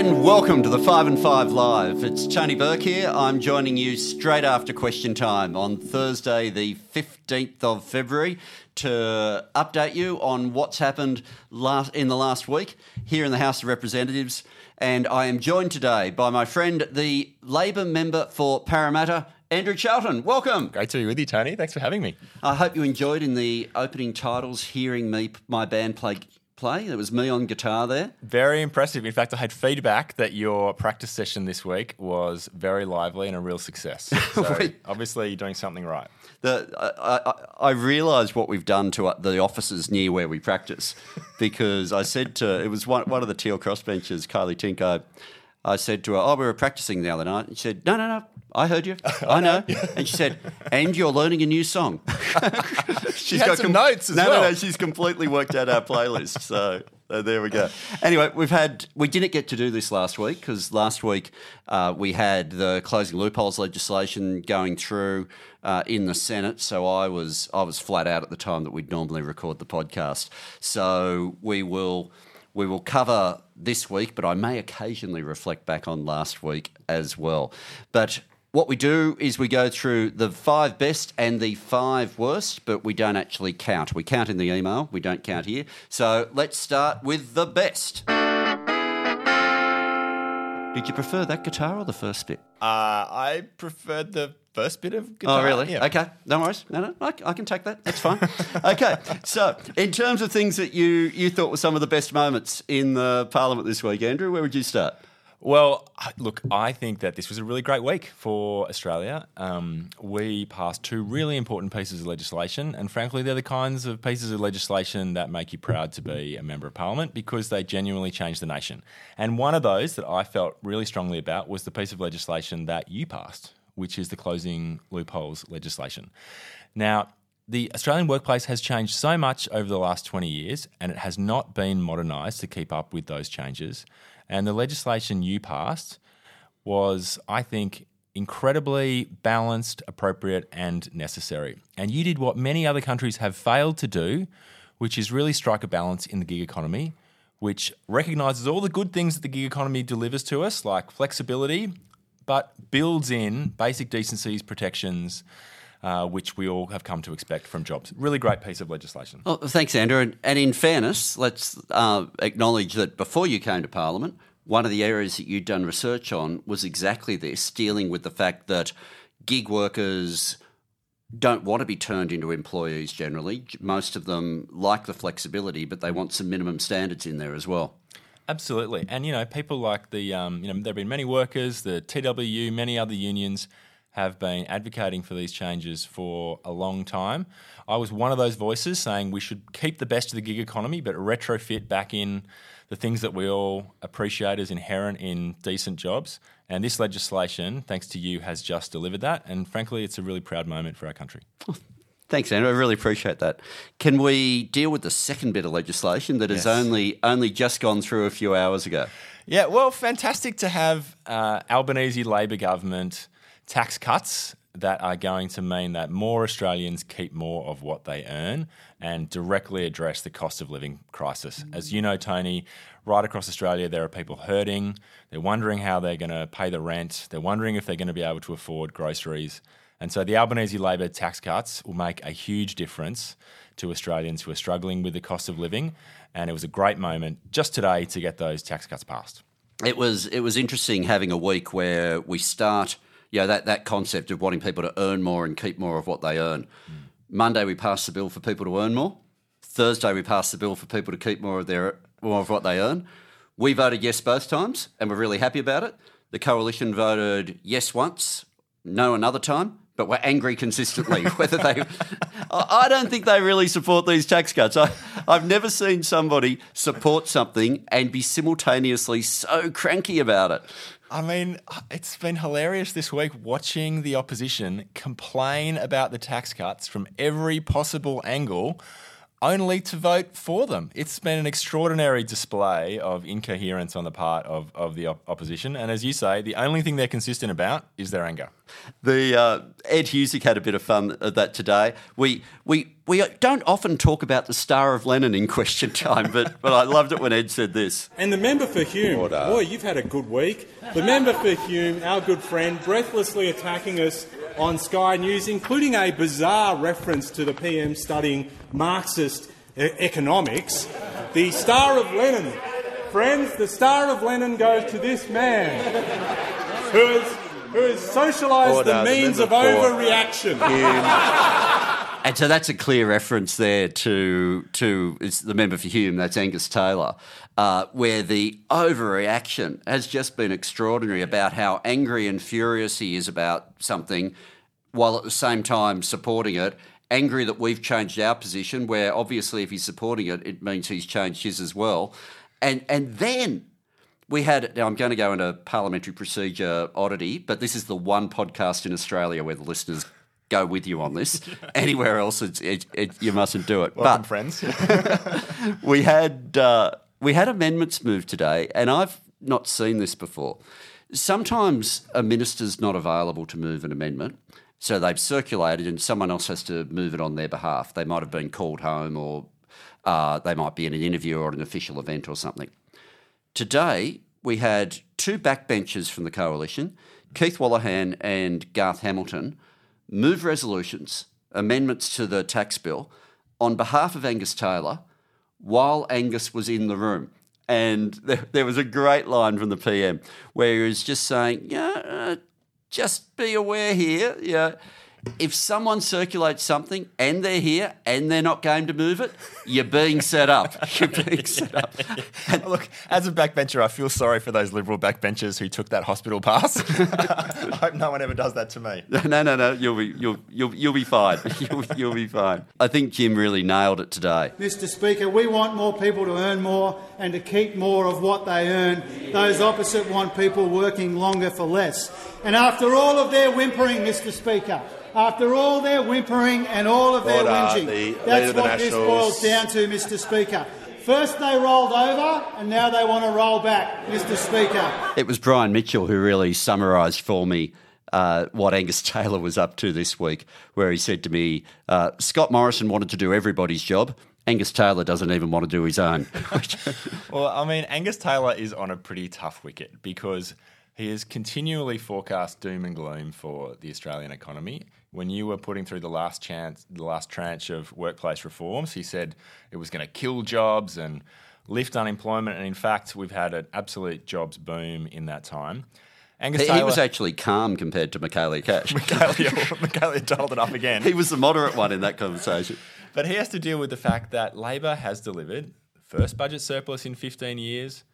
and welcome to the 5 and 5 Live. It's Tony Burke here. I'm joining you straight after question time on Thursday, the 15th of February, to update you on what's happened last, in the last week here in the House of Representatives. And I am joined today by my friend, the Labor member for Parramatta, Andrew Charlton. Welcome. Great to be with you, Tony. Thanks for having me. I hope you enjoyed in the opening titles hearing me, my band play play. There was me on guitar there. Very impressive. In fact, I had feedback that your practice session this week was very lively and a real success. So obviously, you're doing something right. The, I, I, I realised what we've done to uh, the offices near where we practice because I said to it was one, one of the teal crossbenchers, Kylie Tink. I said to her, "Oh, we were practicing the other night." And she said, "No, no, no, I heard you. I know." and she said, "And you're learning a new song." she's got some notes as no, well. No, no, she's completely worked out our playlist. So uh, there we go. Anyway, we've had we didn't get to do this last week because last week uh, we had the closing loopholes legislation going through uh, in the Senate. So I was I was flat out at the time that we'd normally record the podcast. So we will we will cover this week, but I may occasionally reflect back on last week as well. But what we do is we go through the five best and the five worst, but we don't actually count. We count in the email, we don't count here. So let's start with the best. Did you prefer that guitar or the first bit? Uh, I preferred the first bit of guitar. Oh, really? Yeah. Okay, no worries. No, no, I, I can take that. That's fine. okay, so in terms of things that you you thought were some of the best moments in the Parliament this week, Andrew, where would you start? Well, look, I think that this was a really great week for Australia. Um, we passed two really important pieces of legislation, and frankly, they're the kinds of pieces of legislation that make you proud to be a member of parliament because they genuinely change the nation. And one of those that I felt really strongly about was the piece of legislation that you passed, which is the closing loopholes legislation. Now, the Australian workplace has changed so much over the last 20 years, and it has not been modernised to keep up with those changes. And the legislation you passed was, I think, incredibly balanced, appropriate, and necessary. And you did what many other countries have failed to do, which is really strike a balance in the gig economy, which recognises all the good things that the gig economy delivers to us, like flexibility, but builds in basic decencies, protections, uh, which we all have come to expect from jobs. Really great piece of legislation. Well, thanks, Andrew. And, and in fairness, let's uh, acknowledge that before you came to Parliament, one of the areas that you'd done research on was exactly this, dealing with the fact that gig workers don't want to be turned into employees generally. Most of them like the flexibility, but they want some minimum standards in there as well. Absolutely, and you know, people like the um, you know, there have been many workers, the TWU, many other unions have been advocating for these changes for a long time. I was one of those voices saying we should keep the best of the gig economy, but retrofit back in the things that we all appreciate as inherent in decent jobs. And this legislation, thanks to you, has just delivered that. And frankly, it's a really proud moment for our country. Thanks, Andrew. I really appreciate that. Can we deal with the second bit of legislation that has only only just gone through a few hours ago? Yeah, well, fantastic to have uh, Albanese Labor government tax cuts that are going to mean that more Australians keep more of what they earn and directly address the cost of living crisis. Mm. As you know, Tony, right across Australia, there are people hurting. They're wondering how they're going to pay the rent. They're wondering if they're going to be able to afford groceries. And so the Albanese Labor tax cuts will make a huge difference to Australians who are struggling with the cost of living. And it was a great moment just today to get those tax cuts passed. It was it was interesting having a week where we start, you know, that, that concept of wanting people to earn more and keep more of what they earn. Monday we passed the bill for people to earn more. Thursday we passed the bill for people to keep more of their more of what they earn. We voted yes both times, and we're really happy about it. The coalition voted yes once, no another time, but we're angry consistently. Whether they, I don't think they really support these tax cuts. I, I've never seen somebody support something and be simultaneously so cranky about it. I mean, it's been hilarious this week watching the opposition complain about the tax cuts from every possible angle. Only to vote for them. It's been an extraordinary display of incoherence on the part of, of the op- opposition. And as you say, the only thing they're consistent about is their anger. The uh, Ed Husic had a bit of fun at that today. We we we don't often talk about the star of Lenin in question time, but but I loved it when Ed said this. And the member for Hume, Order. boy, you've had a good week. The member for Hume, our good friend, breathlessly attacking us on Sky News, including a bizarre reference to the PM studying Marxist economics. The star of Lenin. friends, the star of Lenin goes to this man who has, who has socialised Order, the means the of overreaction. And so that's a clear reference there to to it's the member for Hume. That's Angus Taylor, uh, where the overreaction has just been extraordinary about how angry and furious he is about something, while at the same time supporting it. Angry that we've changed our position, where obviously if he's supporting it, it means he's changed his as well. And and then we had now I'm going to go into parliamentary procedure oddity, but this is the one podcast in Australia where the listeners go with you on this. Anywhere else, it's, it, it, you mustn't do it. Welcome, but friends. we had uh, we had amendments moved today, and I've not seen this before. Sometimes a minister's not available to move an amendment, so they've circulated, and someone else has to move it on their behalf. They might have been called home, or uh, they might be in an interview or an official event or something. Today, we had two backbenchers from the coalition, Keith Wolahan and Garth Hamilton, move resolutions, amendments to the tax bill on behalf of Angus Taylor while Angus was in the room. And there, there was a great line from the PM where he was just saying, yeah, uh, just be aware here. Yeah if someone circulates something and they're here and they're not game to move it, you're being set up. You're being set up. And Look, as a backbencher, I feel sorry for those Liberal backbenchers who took that hospital pass. I hope no one ever does that to me. No, no, no. You'll be, you'll, you'll, you'll be fine. You'll, you'll be fine. I think Jim really nailed it today. Mr. Speaker, we want more people to earn more and to keep more of what they earn. Those opposite want people working longer for less. And after all of their whimpering, Mr. Speaker, after all their whimpering and all of their Order, whinging. The That's what this boils down to, Mr. Speaker. First they rolled over, and now they want to roll back, Mr. Speaker. It was Brian Mitchell who really summarised for me uh, what Angus Taylor was up to this week, where he said to me, uh, Scott Morrison wanted to do everybody's job. Angus Taylor doesn't even want to do his own. well, I mean, Angus Taylor is on a pretty tough wicket because he has continually forecast doom and gloom for the Australian economy when you were putting through the last chance, the last tranche of workplace reforms, he said it was going to kill jobs and lift unemployment. And in fact, we've had an absolute jobs boom in that time. Angus he, Taylor, he was actually calm compared to Michaelia Cash. Michaelia, Michaelia told it up again. He was the moderate one in that conversation. But he has to deal with the fact that Labor has delivered first budget surplus in 15 years,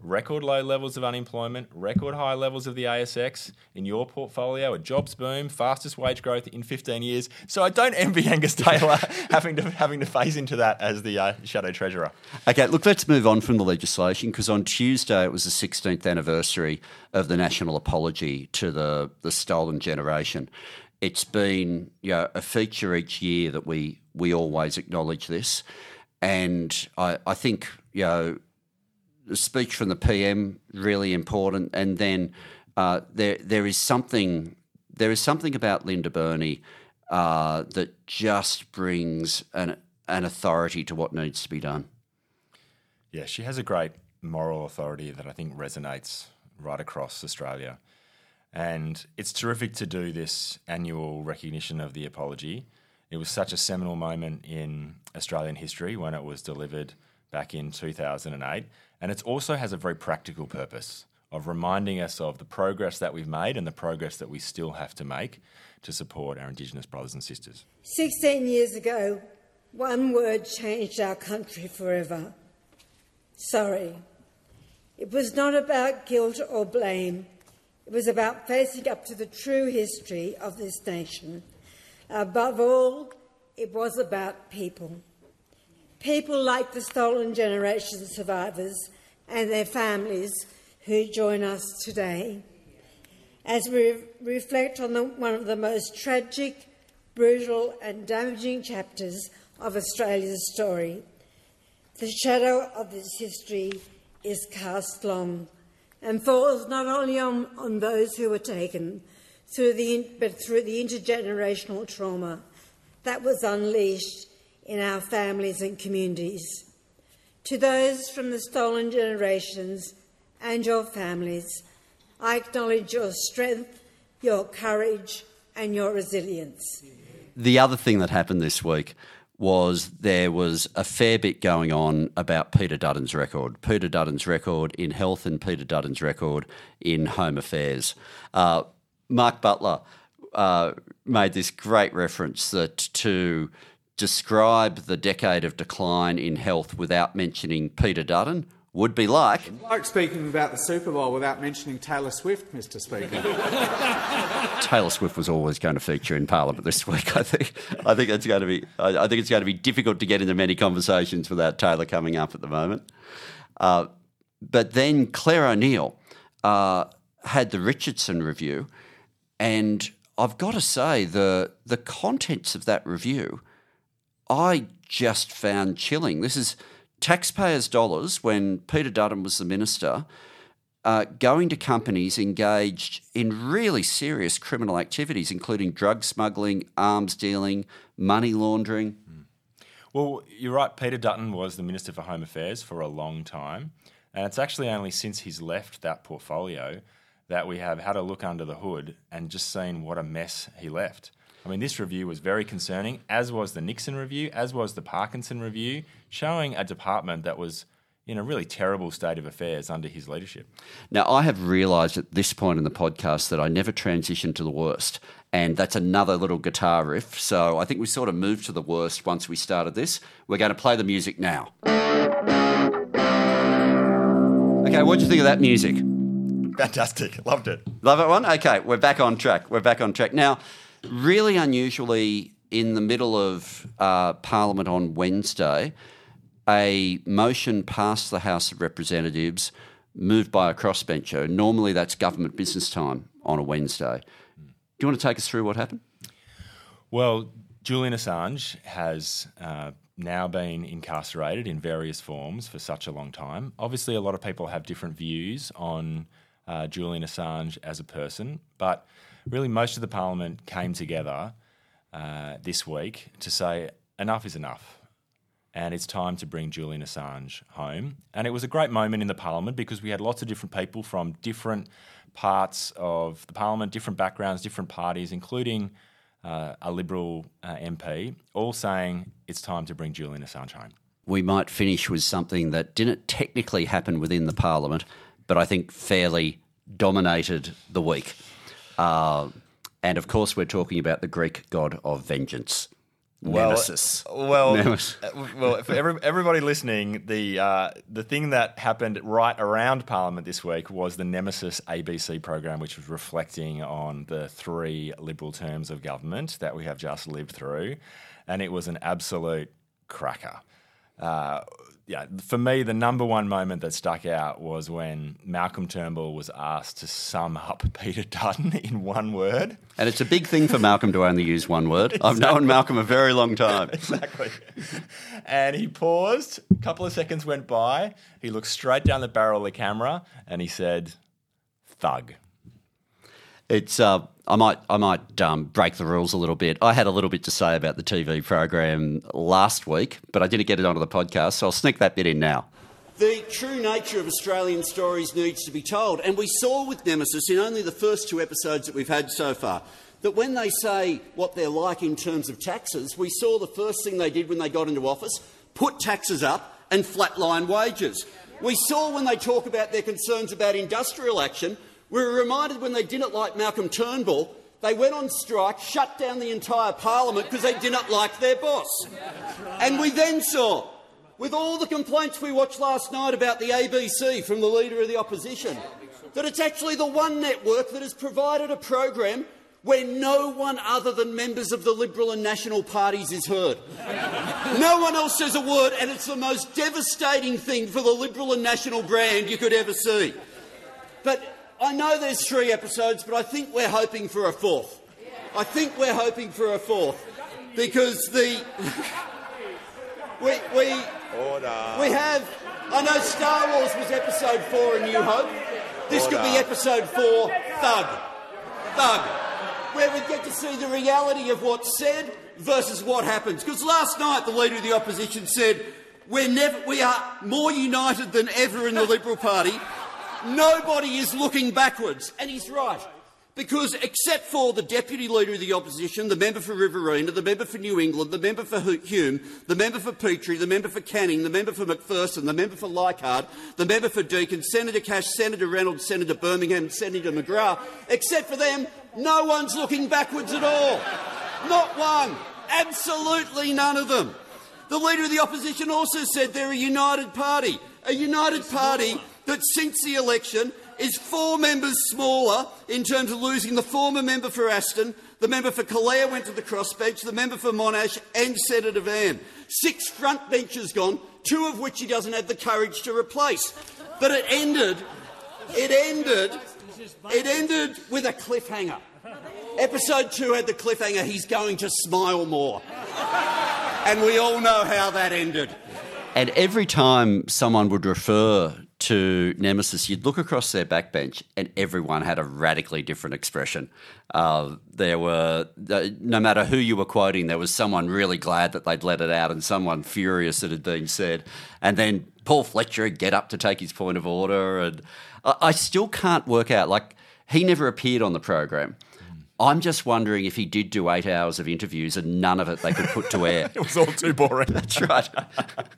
record low levels of unemployment, record high levels of the ASX in your portfolio, a jobs boom, fastest wage growth in 15 years. So I don't envy Angus Taylor having to having to phase into that as the uh, shadow treasurer. Okay, look, let's move on from the legislation because on Tuesday it was the 16th anniversary of the national apology to the the stolen generation. It's been you know, a feature each year that we we always acknowledge this, and I, I think you know speech from the PM really important, and then uh, there there is something there is something about Linda Burney uh, that just brings an an authority to what needs to be done. Yeah, she has a great moral authority that I think resonates right across Australia. And it's terrific to do this annual recognition of the apology. It was such a seminal moment in Australian history when it was delivered back in 2008. And it also has a very practical purpose of reminding us of the progress that we've made and the progress that we still have to make to support our Indigenous brothers and sisters. 16 years ago, one word changed our country forever sorry. It was not about guilt or blame, it was about facing up to the true history of this nation. Above all, it was about people people like the stolen generation survivors and their families who join us today. As we reflect on the, one of the most tragic, brutal, and damaging chapters of Australia's story. The shadow of this history is cast long and falls not only on, on those who were taken, through the, but through the intergenerational trauma that was unleashed in our families and communities. To those from the stolen generations and your families, I acknowledge your strength, your courage, and your resilience. The other thing that happened this week was there was a fair bit going on about Peter Dutton's record. Peter Dutton's record in health and Peter Dutton's record in home affairs. Uh, Mark Butler uh, made this great reference that to describe the decade of decline in health without mentioning Peter Dutton would be like. Like speaking about the Super Bowl without mentioning Taylor Swift, Mr. Speaker. Taylor Swift was always going to feature in Parliament this week. I think. I think it's going to be. I think it's going to be difficult to get into many conversations without Taylor coming up at the moment. Uh, but then Clare O'Neil uh, had the Richardson review, and I've got to say the the contents of that review, I just found chilling. This is taxpayers' dollars when Peter Dutton was the minister. Uh, going to companies engaged in really serious criminal activities, including drug smuggling, arms dealing, money laundering. Well, you're right. Peter Dutton was the Minister for Home Affairs for a long time. And it's actually only since he's left that portfolio that we have had a look under the hood and just seen what a mess he left. I mean, this review was very concerning, as was the Nixon review, as was the Parkinson review, showing a department that was in a really terrible state of affairs under his leadership. Now, I have realised at this point in the podcast that I never transition to the worst, and that's another little guitar riff. So I think we sort of moved to the worst once we started this. We're going to play the music now. Okay, what do you think of that music? Fantastic. Loved it. Love it one? Okay, we're back on track. We're back on track. Now, really unusually, in the middle of uh, Parliament on Wednesday, a motion passed the House of Representatives moved by a crossbencher. Normally, that's government business time on a Wednesday. Do you want to take us through what happened? Well, Julian Assange has uh, now been incarcerated in various forms for such a long time. Obviously, a lot of people have different views on uh, Julian Assange as a person, but really most of the parliament came together uh, this week to say enough is enough. And it's time to bring Julian Assange home. And it was a great moment in the parliament because we had lots of different people from different parts of the parliament, different backgrounds, different parties, including uh, a Liberal uh, MP, all saying it's time to bring Julian Assange home. We might finish with something that didn't technically happen within the parliament, but I think fairly dominated the week. Uh, and of course, we're talking about the Greek god of vengeance. Well, Nemesis. Well, Nemesis. uh, well, for every, everybody listening, the uh, the thing that happened right around Parliament this week was the Nemesis ABC program, which was reflecting on the three Liberal terms of government that we have just lived through, and it was an absolute cracker. Uh, yeah, for me, the number one moment that stuck out was when Malcolm Turnbull was asked to sum up Peter Dutton in one word. And it's a big thing for Malcolm to only use one word. I've known Malcolm a very long time. exactly. And he paused. A couple of seconds went by. He looked straight down the barrel of the camera and he said, "Thug." It's uh, I might I might um, break the rules a little bit. I had a little bit to say about the TV program last week, but I didn't get it onto the podcast, so I'll sneak that bit in now. The true nature of Australian stories needs to be told, and we saw with Nemesis in only the first two episodes that we've had so far that when they say what they're like in terms of taxes, we saw the first thing they did when they got into office put taxes up and flatline wages. We saw when they talk about their concerns about industrial action, we were reminded when they didn't like Malcolm Turnbull, they went on strike, shut down the entire parliament because they didn't like their boss. And we then saw, with all the complaints we watched last night about the ABC from the Leader of the Opposition, that it's actually the one network that has provided a program where no one other than members of the Liberal and National parties is heard. No one else says a word, and it's the most devastating thing for the Liberal and National brand you could ever see. But I know there's three episodes, but I think we're hoping for a fourth. I think we're hoping for a fourth because the we, we, we have. I know Star Wars was episode four, A New Hope. This could be episode four, Thug. Thug. Where we get to see the reality of what's said versus what happens. Because last night the leader of the opposition said, we're never, we are more united than ever in the Liberal Party. Nobody is looking backwards. And he's right. Because except for the Deputy Leader of the Opposition, the member for Riverina, the member for New England, the member for Hume, the member for Petrie, the member for Canning, the member for McPherson, the member for Leichhardt, the member for Deakin, Senator Cash, Senator Reynolds, Senator Birmingham, Senator McGrath, except for them, no one's looking backwards at all. Not one. Absolutely none of them. The Leader of the Opposition also said they're a united party. A united party that since the election is four members smaller in terms of losing the former member for Aston, the member for Calare went to the crossbench, the member for Monash, and Senator Van. Six front benches gone, two of which he doesn't have the courage to replace. But it ended, it ended, it ended with a cliffhanger. Episode two had the cliffhanger, he's going to smile more. And we all know how that ended. And every time someone would refer to Nemesis, you'd look across their backbench and everyone had a radically different expression. Uh, there were, uh, no matter who you were quoting, there was someone really glad that they'd let it out and someone furious that had been said. And then Paul Fletcher get up to take his point of order. And I, I still can't work out, like, he never appeared on the program. I'm just wondering if he did do eight hours of interviews and none of it they could put to air. it was all too boring. that's right.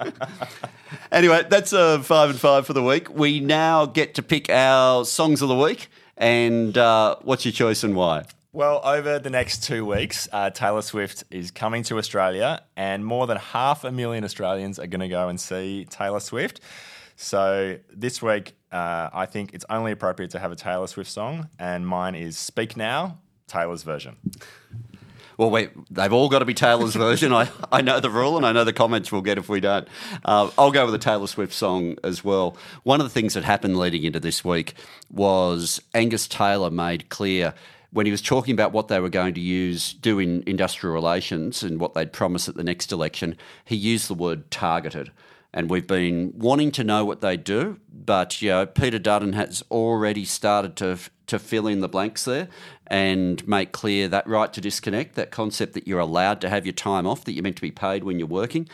anyway, that's a five and five for the week. We now get to pick our songs of the week. And uh, what's your choice and why? Well, over the next two weeks, uh, Taylor Swift is coming to Australia, and more than half a million Australians are going to go and see Taylor Swift. So this week, uh, I think it's only appropriate to have a Taylor Swift song, and mine is Speak Now Taylor's version. Well, wait, they've all got to be Taylor's version. I, I know the rule and I know the comments we'll get if we don't. Uh, I'll go with a Taylor Swift song as well. One of the things that happened leading into this week was Angus Taylor made clear when he was talking about what they were going to use, do in industrial relations and what they'd promise at the next election, he used the word targeted and we've been wanting to know what they do. But you know, Peter Dutton has already started to to fill in the blanks there and make clear that right to disconnect, that concept that you're allowed to have your time off, that you're meant to be paid when you're working.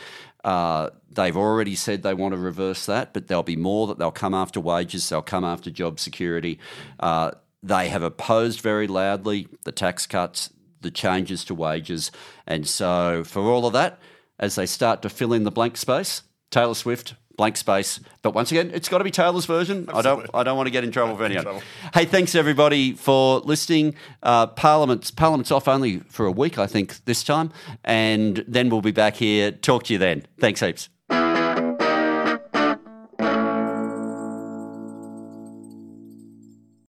Uh, they've already said they want to reverse that, but there'll be more that they'll come after wages, they'll come after job security. Uh, they have opposed very loudly the tax cuts, the changes to wages. And so, for all of that, as they start to fill in the blank space, Taylor Swift, blank space. But once again, it's got to be Taylor's version. Absolutely. I don't. I don't want to get in trouble for anyone. Hey, thanks everybody for listening. Uh, Parliament's Parliament's off only for a week, I think, this time, and then we'll be back here. Talk to you then. Thanks heaps.